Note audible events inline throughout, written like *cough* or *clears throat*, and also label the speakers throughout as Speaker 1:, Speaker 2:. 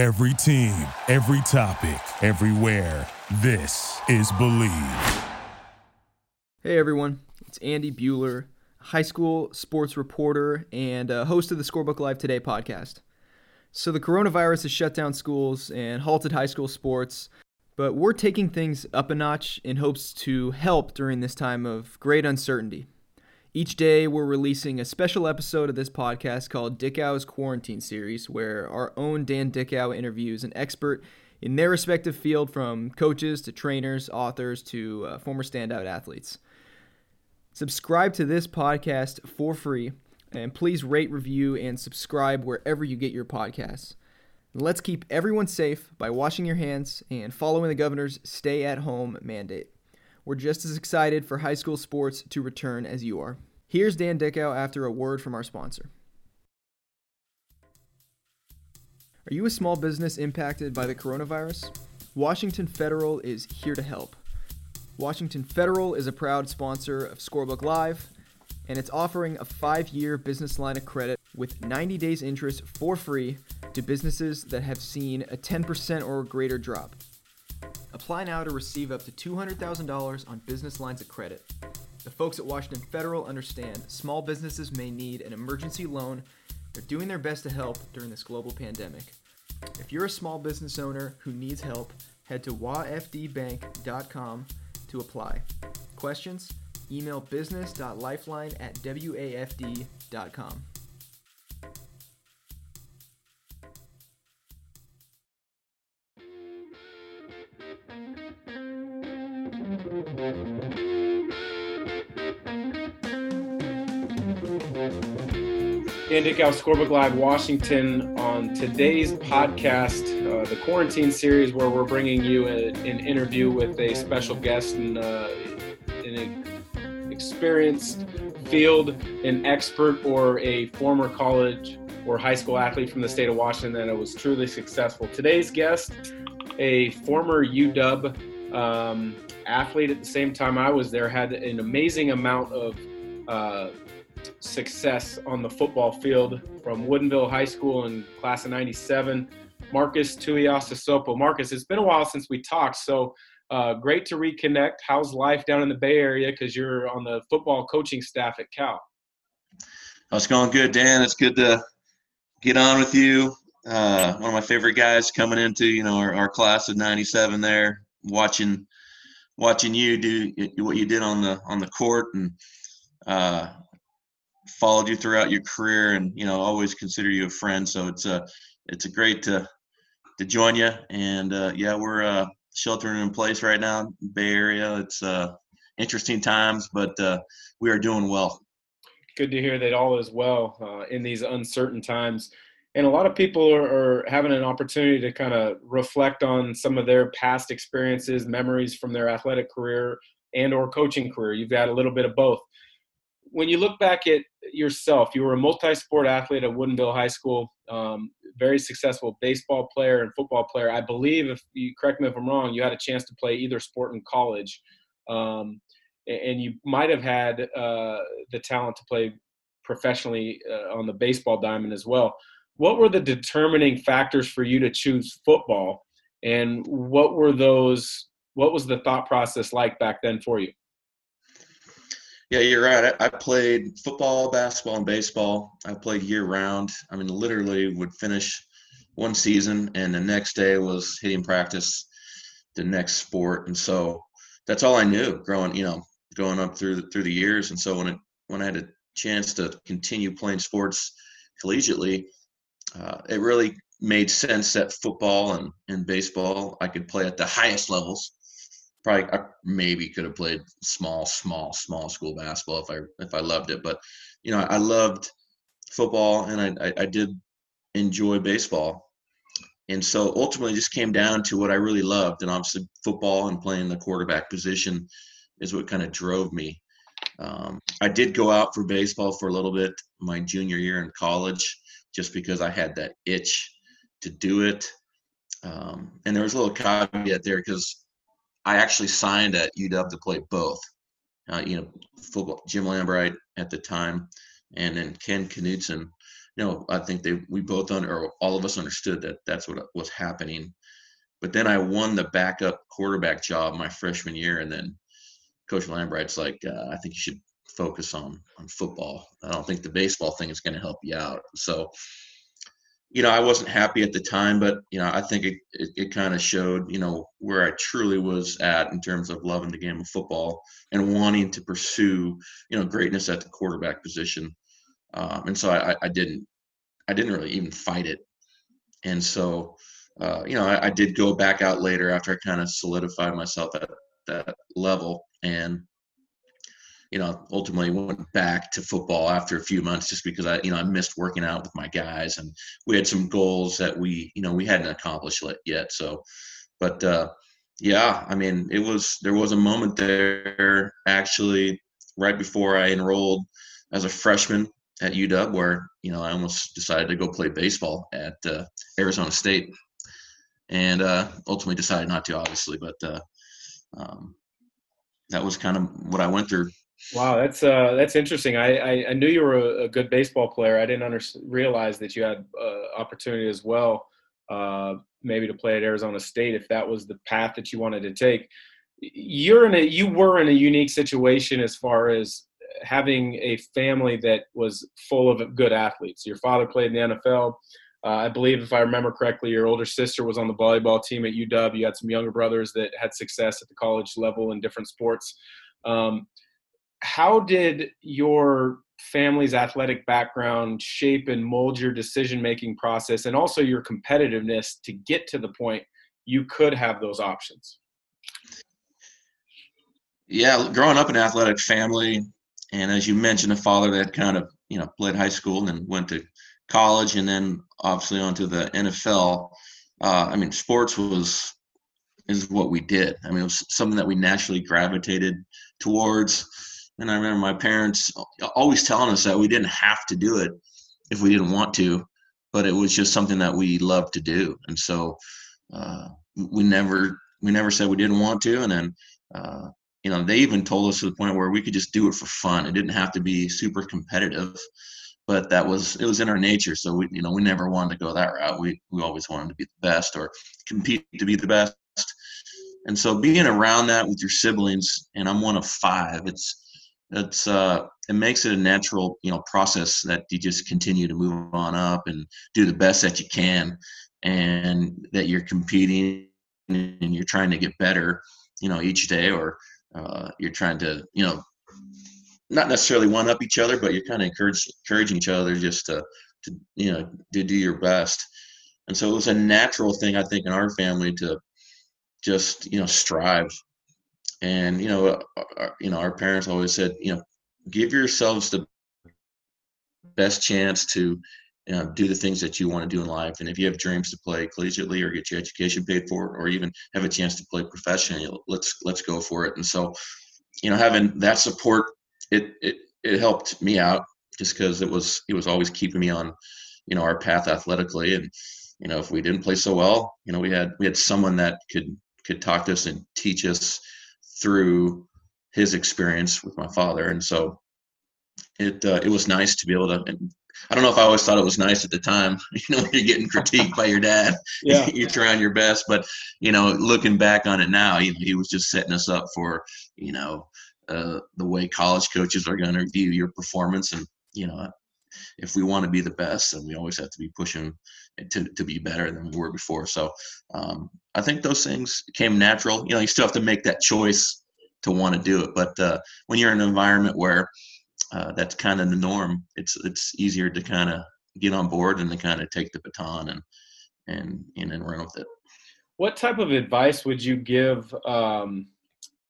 Speaker 1: Every team, every topic, everywhere. This is Bleav.
Speaker 2: Hey everyone, it's Andy Buhler, high school sports reporter and uh, host of the Scorebook Live Today podcast. So, the coronavirus has shut down schools and halted high school sports, but we're taking things up a notch in hopes to help during this time of great uncertainty. Each day, we're releasing a special episode of this podcast called Dickau's Quarantine Series, where our own Dan Dickau interviews an expert in their respective field from coaches to trainers, authors to uh, former standout athletes. Subscribe to this podcast for free, and please rate, review, and subscribe wherever you get your podcasts. Let's keep everyone safe by washing your hands and following the governor's stay at home mandate. We're just as excited for high school sports to return as you are. Here's Dan Dickau after a word from our sponsor. Are you a small business impacted by the coronavirus? Washington Federal is here to help. Washington Federal is a proud sponsor of Scorebook Live, and it's offering a five year business line of credit with 90 days interest for free to businesses that have seen a 10% or greater drop. Apply now to receive up to $200,000 on business lines of credit. The folks at Washington Federal understand small businesses may need an emergency loan. They're doing their best to help during this global pandemic. If you're a small business owner who needs help, head to wafdbank.com to apply. Questions? Email business.lifeline at wafd.com.
Speaker 3: Dickau, Scorebook Live, Washington. On today's podcast, uh, the quarantine series, where we're bringing you a, an interview with a special guest and uh, an experienced field, an expert, or a former college or high school athlete from the state of Washington that was truly successful. Today's guest, a former UW um, athlete at the same time I was there, had an amazing amount of uh, success on the football field from Woodinville High School in class of 97. Marques Tuiasosopo. Marques, it's been a while since we talked, so uh, great to reconnect. How's life down in the Bay Area? Because you're on the football coaching staff at Cal.
Speaker 4: It's going good, Dan. It's good to get on with you. Uh, one of my favorite guys coming into you know our, our class of '97 there, watching watching you do what you did on the on the court and uh, followed you throughout your career and you know always consider you a friend. So it's a it's a great to to join you and uh, yeah we're uh, sheltering in place right now bay area. It's uh, interesting times but uh, we are doing well.
Speaker 3: Good to hear that all is well uh, in these uncertain times. And a lot of people are, are having an opportunity to kind of reflect on some of their past experiences memories from their athletic career and or coaching career. You've got a little bit of both when you look back at yourself, you were a multi-sport athlete at Woodinville High School, um, very successful baseball player and football player. I believe, if you correct me if I'm wrong, you had a chance to play either sport in college, um, and you might have had uh, the talent to play professionally uh, on the baseball diamond as well. What were the determining factors for you to choose football, and what were those? What was the thought process like back then for you?
Speaker 4: Yeah, you're right. I, I, played football, basketball, and baseball. I played year round. I mean, literally would finish one season, and the next day was hitting practice, the next sport, and so that's all I knew growing. You know, going up through the, through the years, and so when it when I had a chance to continue playing sports collegiately, uh, it really made sense that football and, and baseball I could play at the highest levels probably I maybe could have played small, small, small school basketball if I if I loved it. But you know, I loved football and I, I, did enjoy baseball. And so ultimately just came down to what I really loved. And obviously football and playing the quarterback position is what kind of drove me. Um, I did go out for baseball for a little bit my junior year in college just because I had that itch to do it. Um, and there was a little caveat there because I actually signed at UW to play both. Uh, you know, football. Jim Lambright at the time, and then Ken Knutson you know, I think they we both under or all of us understood that that's what was happening. But then I won the backup quarterback job my freshman year, and then Coach Lambright's like, uh, I think you should focus on on football. I don't think the baseball thing is going to help you out. So, you know, I wasn't happy at the time, but you know, I think it it, it kind of showed, you know, where I truly was at in terms of loving the game of football and wanting to pursue, you know, greatness at the quarterback position. Um, and so I, I didn't I didn't really even fight it. And so, uh, you know, I, I, did go back out later after I kind of solidified myself at that level and you know ultimately went back to football after a few months just because i you know i missed working out with my guys and we had some goals that we you know we hadn't accomplished yet so but uh yeah i mean it was there was a moment there actually right before i enrolled as a freshman at uw where you know i almost decided to go play baseball at uh, arizona state and uh ultimately decided not to obviously but uh um, that was kind of what I went through.
Speaker 3: Wow, that's uh, that's interesting. I, I, I knew you were a, a, good baseball player. I didn't under, realize that you had uh, opportunity as well, uh, maybe to play at Arizona State if that was the path that you wanted to take. You're in a you were in a unique situation as far as having a family that was full of good athletes. Your father played in the NFL. Uh, I believe, if I remember correctly, your older sister was on the volleyball team at UW. You had some younger brothers that had success at the college level in different sports. Um, how did your family's athletic background shape and mold your decision making process and also your competitiveness to get to the point you could have those options?
Speaker 4: Yeah, growing up in an athletic family, and as you mentioned, a father that kind of you know played high school and then went to college and then obviously onto the NFL. Uh, I mean, sports was is what we did. I mean, it was something that we naturally gravitated towards. And I remember my parents always telling us that we didn't have to do it if we didn't want to, but it was just something that we loved to do. And so uh, we never we never said we didn't want to. And then uh, you know they even told us to the point where we could just do it for fun. It didn't have to be super competitive but that was it was in our nature. So we you know we never wanted to go that route. We we always wanted to be the best or compete to be the best. And so being around that with your siblings, and I'm one of five, it's it's uh it makes it a natural you know process that you just continue to move on up and do the best that you can and that you're competing and you're trying to get better you know each day or uh, you're trying to you know not necessarily one up each other, but you're kind of encourage, encouraging each other just to, to, you know, to do your best. And so it was a natural thing, I think, in our family to just, you know, strive. And, you know, our, you know, our parents always said, you know, give yourselves the best chance to you know, do the things that you want to do in life. And if you have dreams to play collegiately or get your education paid for, or even have a chance to play professionally, let's let's go for it. And so, you know, having that support it it it helped me out just because it was it was always keeping me on you know our path athletically and you know if we didn't play so well you know we had we had someone that could could talk to us and teach us through his experience with my father and so it uh, it was nice to be able to I don't know if I always thought it was nice at the time. *laughs* You know, you're getting critiqued by your dad. *laughs* Yeah. you're trying your best, but you know, looking back on it now, he, he was just setting us up for you know uh, the way college coaches are going to view your performance. And, you know, if we want to be the best, then we always have to be pushing to, to be better than we were before. So um, I think those things came natural. You know, you still have to make that choice to want to do it. But uh, when you're in an environment where uh, that's kind of the norm, it's it's easier to kind of get on board and to kind of take the baton and and and, run with it.
Speaker 3: What type of advice would you give um,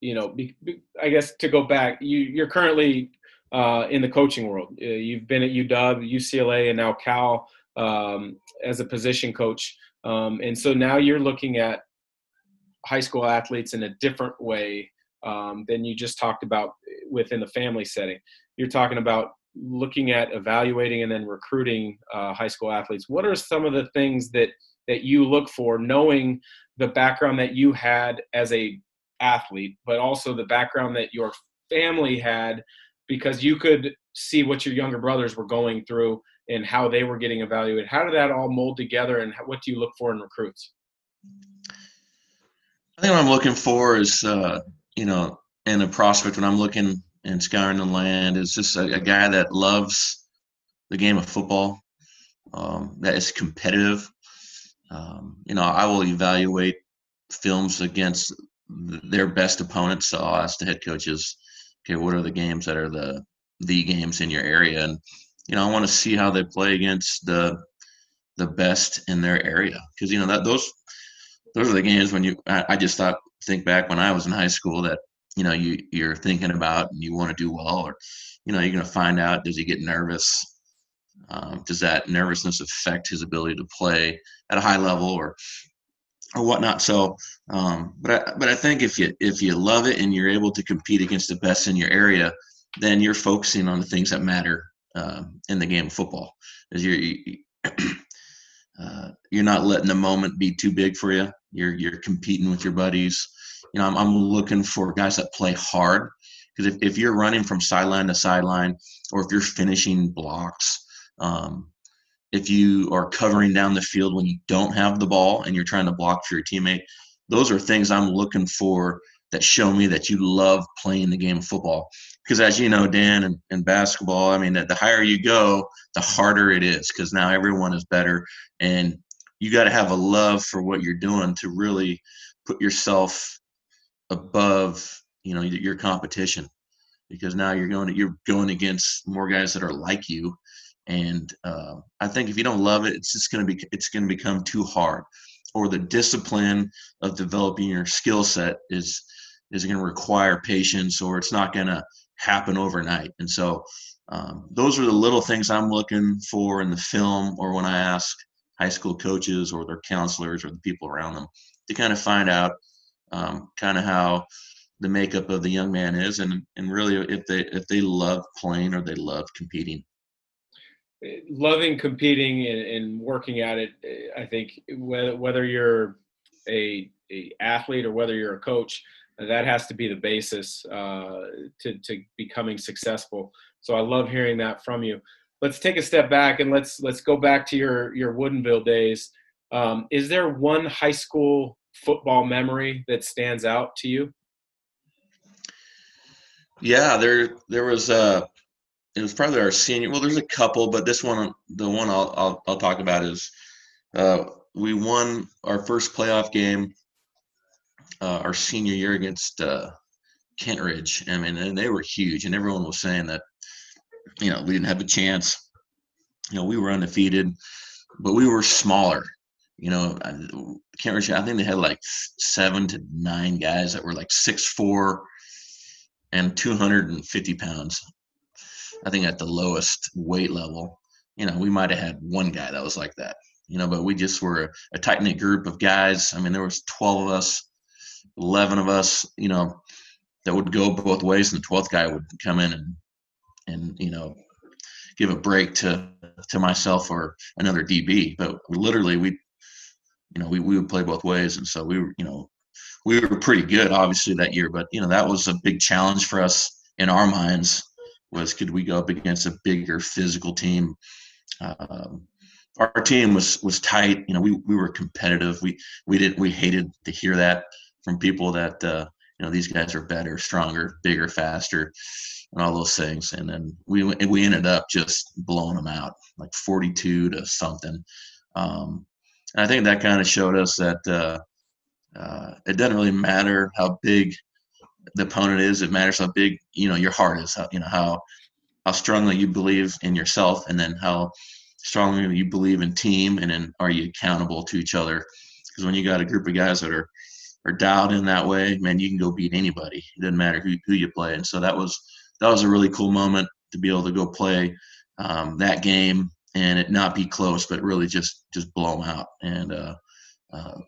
Speaker 3: you know, be, be, I guess to go back, you, you're currently uh, in the coaching world. Uh, you've been at UW, UCLA, and now Cal um, as a position coach. Um, and so now you're looking at high school athletes in a different way um, than you just talked about within the family setting. You're talking about looking at evaluating and then recruiting uh, high school athletes. What are some of the things that that you look for, knowing the background that you had as a athlete, but also the background that your family had because you could see what your younger brothers were going through and how they were getting evaluated. How did that all mold together, and what do you look for in recruits?
Speaker 4: I think what I'm looking for is, uh, you know, in a prospect when I'm looking and scouring the land is just a, a guy that loves the game of football, um, that is competitive. Um, you know, I will evaluate films against their best opponents. So I'll ask the head coaches, okay, what are the games that are the the games in your area, and you know, I want to see how they play against the the best in their area. Because you know that those those are the games when you I, I, just thought think back when I was in high school that you know you you're thinking about and you want to do well or you know you're going to find out does he get nervous? Um, does that nervousness affect his ability to play at a high level or or whatnot? So um, but I, but I think if you if you love it and you're able to compete against the best in your area then you're focusing on the things that matter um, in the game of football. Is you're you, *clears throat* uh, you're not letting the moment be too big for you. You're you're competing with your buddies. You know i'm, I'm looking for guys that play hard. Because if, if you're running from sideline to sideline or if you're finishing blocks um, if you are covering down the field when you don't have the ball and you're trying to block for your teammate those are things i'm looking for that show me that you love playing the game of football. Because as you know dan and, and basketball i mean the higher you go the harder it is because now everyone is better. And you got to have a love for what you're doing to really put yourself above you know your competition. Because now you're going to, you're going against more guys that are like you. And uh, i think if you don't love it it's just going to be it's going to become too hard. Or the discipline of developing your skill set is is going to require patience or it's not going to happen overnight. And so um, those are the little things i'm looking for in the film or when i ask high school coaches or their counselors or the people around them to kind of find out um, kind of how the makeup of the young man is and and really if they if they love playing or they love competing.
Speaker 3: Loving competing and, and working at it i think whether whether you're a, a athlete or whether you're a coach that has to be the basis uh, to, to becoming successful so i love hearing that from you let's take a step back and let's let's go back to your your Woodinville days. Um, is there one high school football memory that stands out to you?
Speaker 4: Yeah, there there was a. Uh, it was probably our senior. Well, there's a couple, but this one, the one I'll I'll, I'll talk about is uh, we won our first playoff game uh, our senior year against uh, Kentridge. I mean, and they were huge, and everyone was saying that you know, we didn't have a chance. You know, we were undefeated, but we were smaller. You know, I can't. I think they had like seven to nine guys that were like six four and 250 pounds. I think at the lowest weight level. You know, we might have had one guy that was like that. You know, but we just were a tight knit group of guys. I mean, there was 12 of us, 11 of us. You know, that would go both ways, and the 12th guy would come in and and you know give a break to to myself or another DB. But literally, we you know we we would play both ways, and so we were you know we were pretty good obviously that year. But you know that was a big challenge for us in our minds was could we go up against a bigger physical team. Um, our team was was tight. You know, we we were competitive. We we didn't we hated to hear that from people that uh, you know these guys are better, stronger, bigger, faster and all those things. And then we we ended up just blowing them out, like 42 to something. Um, and I think that kind of showed us that uh, uh, it doesn't really matter how big the opponent is. It matters how big you know your heart is. How, you know how how strongly you believe in yourself, and then how strongly you believe in team, and then are you accountable to each other? Because when you got a group of guys that are are dialed in that way, man, you can go beat anybody. It doesn't matter who, who you play. And so that was that was a really cool moment to be able to go play um, that game and it not be close, but really just just blow them out. And uh, uh,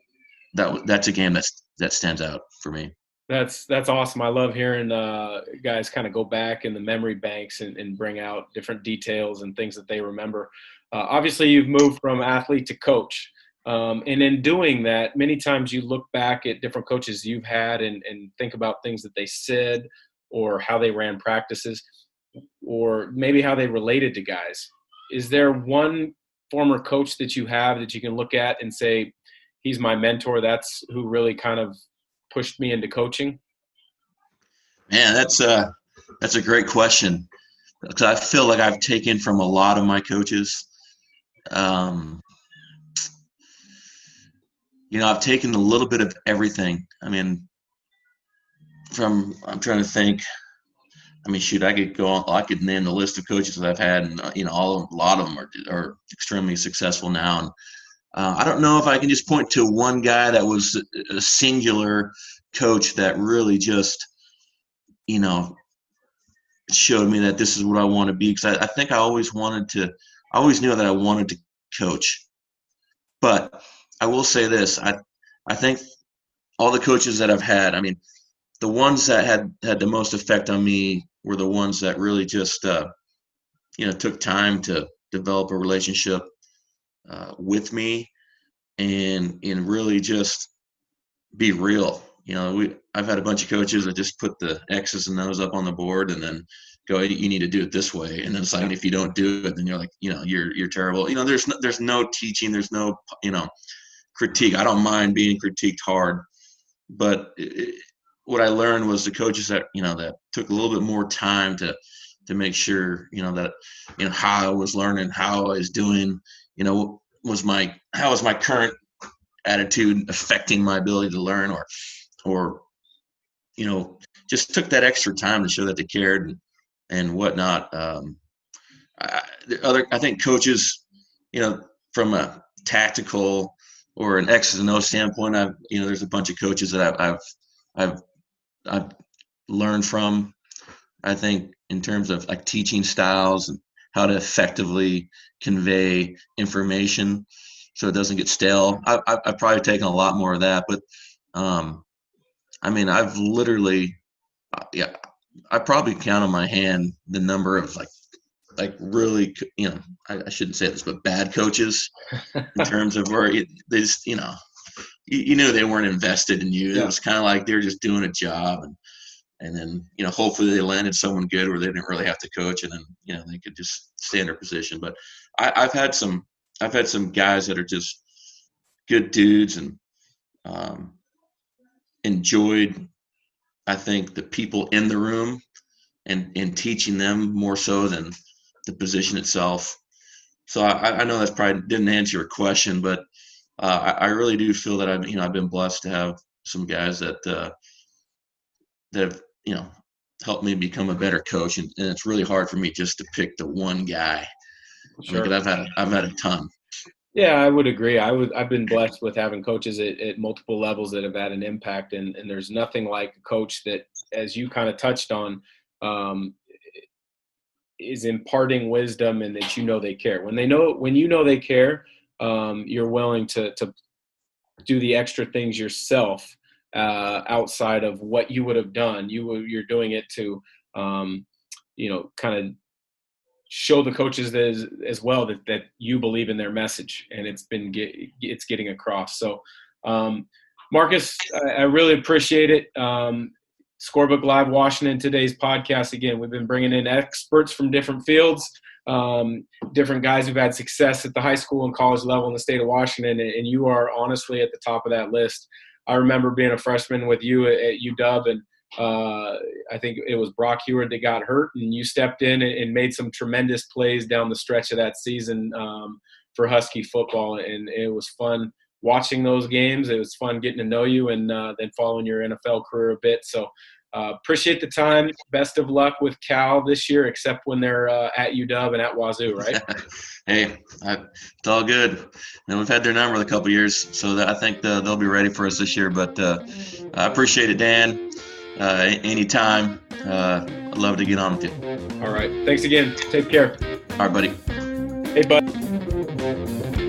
Speaker 4: that that's a game that's that stands out for me.
Speaker 3: That's that's awesome. I love hearing uh, guys kind of go back in the memory banks and, and, bring out different details and things that they remember. Uh, obviously, you've moved from athlete to coach. Um, and in doing that, many times you look back at different coaches you've had and, and think about things that they said or how they ran practices or maybe how they related to guys. is there one former coach that you have that you can look at and say, he's my mentor? That's who really kind of pushed me into coaching.
Speaker 4: Man, that's a that's a great question because I feel like I've taken from a lot of my coaches. Um, you know, I've taken a little bit of everything. I mean, from I'm trying to think. I mean, shoot, I could go on. I could name the list of coaches that I've had, and uh, you know, all a lot of them are are extremely successful now. And uh, I don't know if I can just point to one guy that was a singular coach that really just, you know, showed me that this is what I want to be. Because I, I think I always wanted to. I always knew that I wanted to coach, but I will say this: I I think all the coaches that I've had. I mean, the ones that had had the most effect on me were the ones that really just uh, you know took time to develop a relationship uh, with me and and really just be real. You know we i've had a bunch of coaches that just put the x's and o's up on the board and then go you need to do it this way. And then it's like if you don't do it then you're like you know you're you're terrible. You know there's no, there's no teaching there's no you know critique i don't mind being critiqued hard but it, what I learned was the coaches that you know that took a little bit more time to to make sure you know that you know how I was learning, how I was doing, you know, was my how was my current attitude affecting my ability to learn, or or you know just took that extra time to show that they cared and, and whatnot. Um, I, other I think coaches, you know, from a tactical or an X's and O standpoint, I've you know there's a bunch of coaches that I've I've, I've I've learned from. I think in terms of like teaching styles and how to effectively convey information so it doesn't get stale. I, have probably taken a lot more of that, but um, I mean, I've literally, uh, yeah, I probably count on my hand the number of like, like really, you know, I, I shouldn't say this, but bad coaches in *laughs* terms of where it, they just, you know, you, you knew they weren't invested in you. Yeah. It was kind of like they're just doing a job, and and then you know hopefully they landed someone good where they didn't really have to coach, and then you know they could just stay in their position. But I, I've had some I've had some guys that are just good dudes and um, enjoyed I think the people in the room and and teaching them more so than the position itself. So I, I know that's probably didn't answer your question, but uh, I, I, really do feel that I've you know I've been blessed to have some guys that uh, that have you know helped me become a better coach, and, and it's really hard for me just to pick the one guy. Sure. I mean, I've had I've had a ton.
Speaker 3: Yeah, I would agree. I would I've been blessed with having coaches at, at multiple levels that have had an impact, and and there's nothing like a coach that, as you kind of touched on, um, is imparting wisdom and that you know they care. When they know when you know they care, um, you're willing to to do the extra things yourself uh, outside of what you would have done. You you're doing it to um, you know kind of show the coaches as, as well that, that you believe in their message and it's been get, it's getting across so um, Marques I, I, really appreciate it um, scorebook live washington today's podcast again we've been bringing in experts from different fields um, different guys who've had success at the high school and college level in the state of Washington, and you are honestly at the top of that list. I remember being a freshman with you at, UW, and uh, I think it was Brock Huard that got hurt, and you stepped in and, made some tremendous plays down the stretch of that season um, for Husky football, and it was fun watching those games. It was fun getting to know you, and uh, then following your NFL career a bit. So uh, appreciate the time. Best of luck with Cal this year, except when they're uh, at UW and at Wazoo, right? *laughs*
Speaker 4: hey, I, it's all good. And we've had their number a couple years, so that I think the, they'll be ready for us this year. But uh, I appreciate it, Dan. Uh, anytime. Uh, I'd love to get on with you.
Speaker 3: All right. Thanks again. Take care.
Speaker 4: All right, buddy.
Speaker 3: Hey, bud.